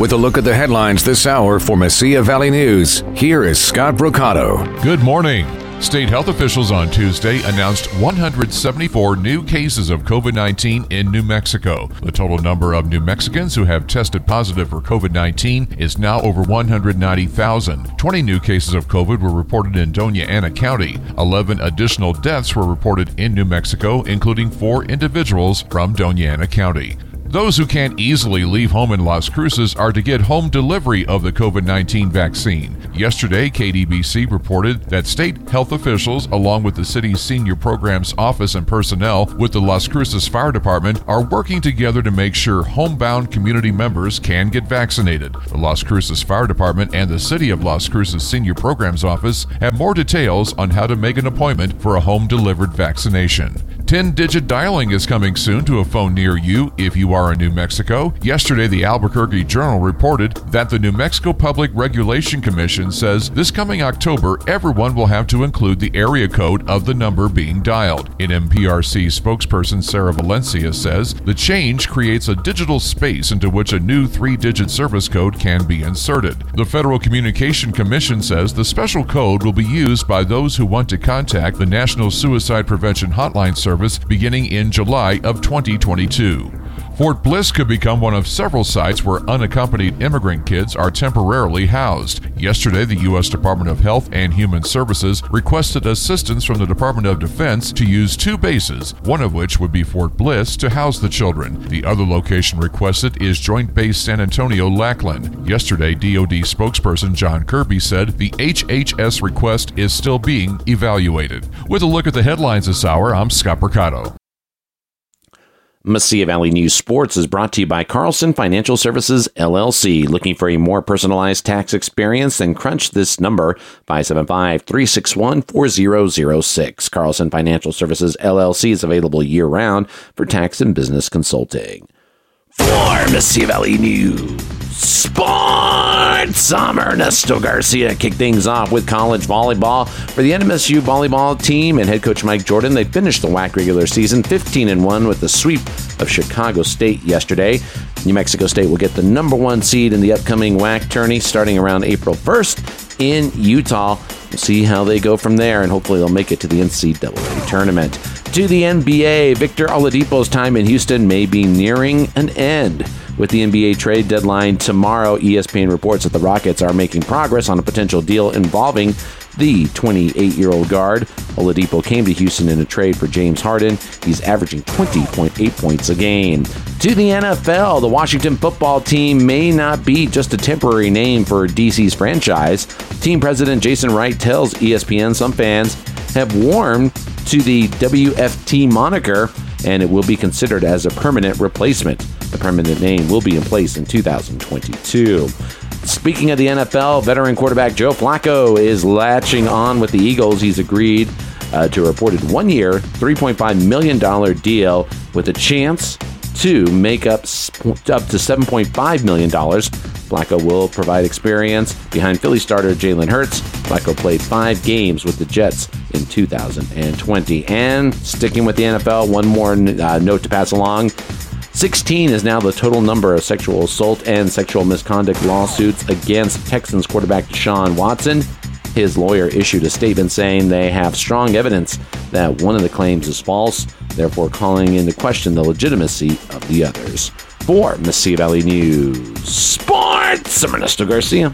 With a look at the headlines this hour for Mesilla Valley News, here is Scott Brocato. Good morning. State health officials on Tuesday announced 174 new cases of COVID 19 in New Mexico. The total number of New Mexicans who have tested positive for COVID 19 is now over 190,000. 20 new cases of COVID were reported in Dona Ana County. 11 additional deaths were reported in New Mexico, including four individuals from Dona Ana County. Those who can't easily leave home in Las Cruces are to get home delivery of the COVID 19 vaccine. Yesterday, KDBC reported that state health officials, along with the city's senior programs office and personnel with the Las Cruces Fire Department, are working together to make sure homebound community members can get vaccinated. The Las Cruces Fire Department and the City of Las Cruces Senior Programs Office have more details on how to make an appointment for a home delivered vaccination. 10 digit dialing is coming soon to a phone near you if you are in New Mexico. Yesterday, the Albuquerque Journal reported that the New Mexico Public Regulation Commission says this coming October, everyone will have to include the area code of the number being dialed. NMPRC spokesperson Sarah Valencia says the change creates a digital space into which a new three digit service code can be inserted. The Federal Communication Commission says the special code will be used by those who want to contact the National Suicide Prevention Hotline Service service beginning in July of 2022. Fort Bliss could become one of several sites where unaccompanied immigrant kids are temporarily housed. Yesterday, the U.S. Department of Health and Human Services requested assistance from the Department of Defense to use two bases, one of which would be Fort Bliss to house the children. The other location requested is Joint Base San Antonio Lackland. Yesterday, DoD spokesperson John Kirby said the HHS request is still being evaluated. With a look at the headlines this hour, I'm Scott Brocato. Mesilla Valley News Sports is brought to you by Carlson Financial Services LLC. Looking for a more personalized tax experience? Then crunch this number 575 361 4006. Carlson Financial Services LLC is available year round for tax and business consulting. For Mesilla Valley News. Sports! I'm Ernesto Garcia. Kick things off with college volleyball. For the NMSU volleyball team and head coach Mike Jordan, they finished the WAC regular season 15 and 1 with the sweep of Chicago State yesterday. New Mexico State will get the number one seed in the upcoming WAC tourney starting around April 1st in Utah. We'll see how they go from there, and hopefully they'll make it to the NCAA tournament. To the NBA, Victor Oladipo's time in Houston may be nearing an end. With the NBA trade deadline tomorrow, ESPN reports that the Rockets are making progress on a potential deal involving the 28 year old guard. Oladipo came to Houston in a trade for James Harden. He's averaging 20.8 points a game. To the NFL, the Washington football team may not be just a temporary name for DC's franchise. Team president Jason Wright tells ESPN some fans have warmed to the WFT moniker and it will be considered as a permanent replacement. The permanent name will be in place in 2022. Speaking of the NFL, veteran quarterback Joe Flacco is latching on with the Eagles. He's agreed uh, to a reported one year, $3.5 million deal with a chance to make up up to $7.5 million. Flacco will provide experience behind Philly starter Jalen Hurts. Flacco played five games with the Jets in 2020. And sticking with the NFL, one more uh, note to pass along. 16 is now the total number of sexual assault and sexual misconduct lawsuits against Texans quarterback Deshaun Watson. His lawyer issued a statement saying they have strong evidence that one of the claims is false, therefore calling into question the legitimacy of the others. For Mesilla Valley News Sports, I'm Ernesto Garcia.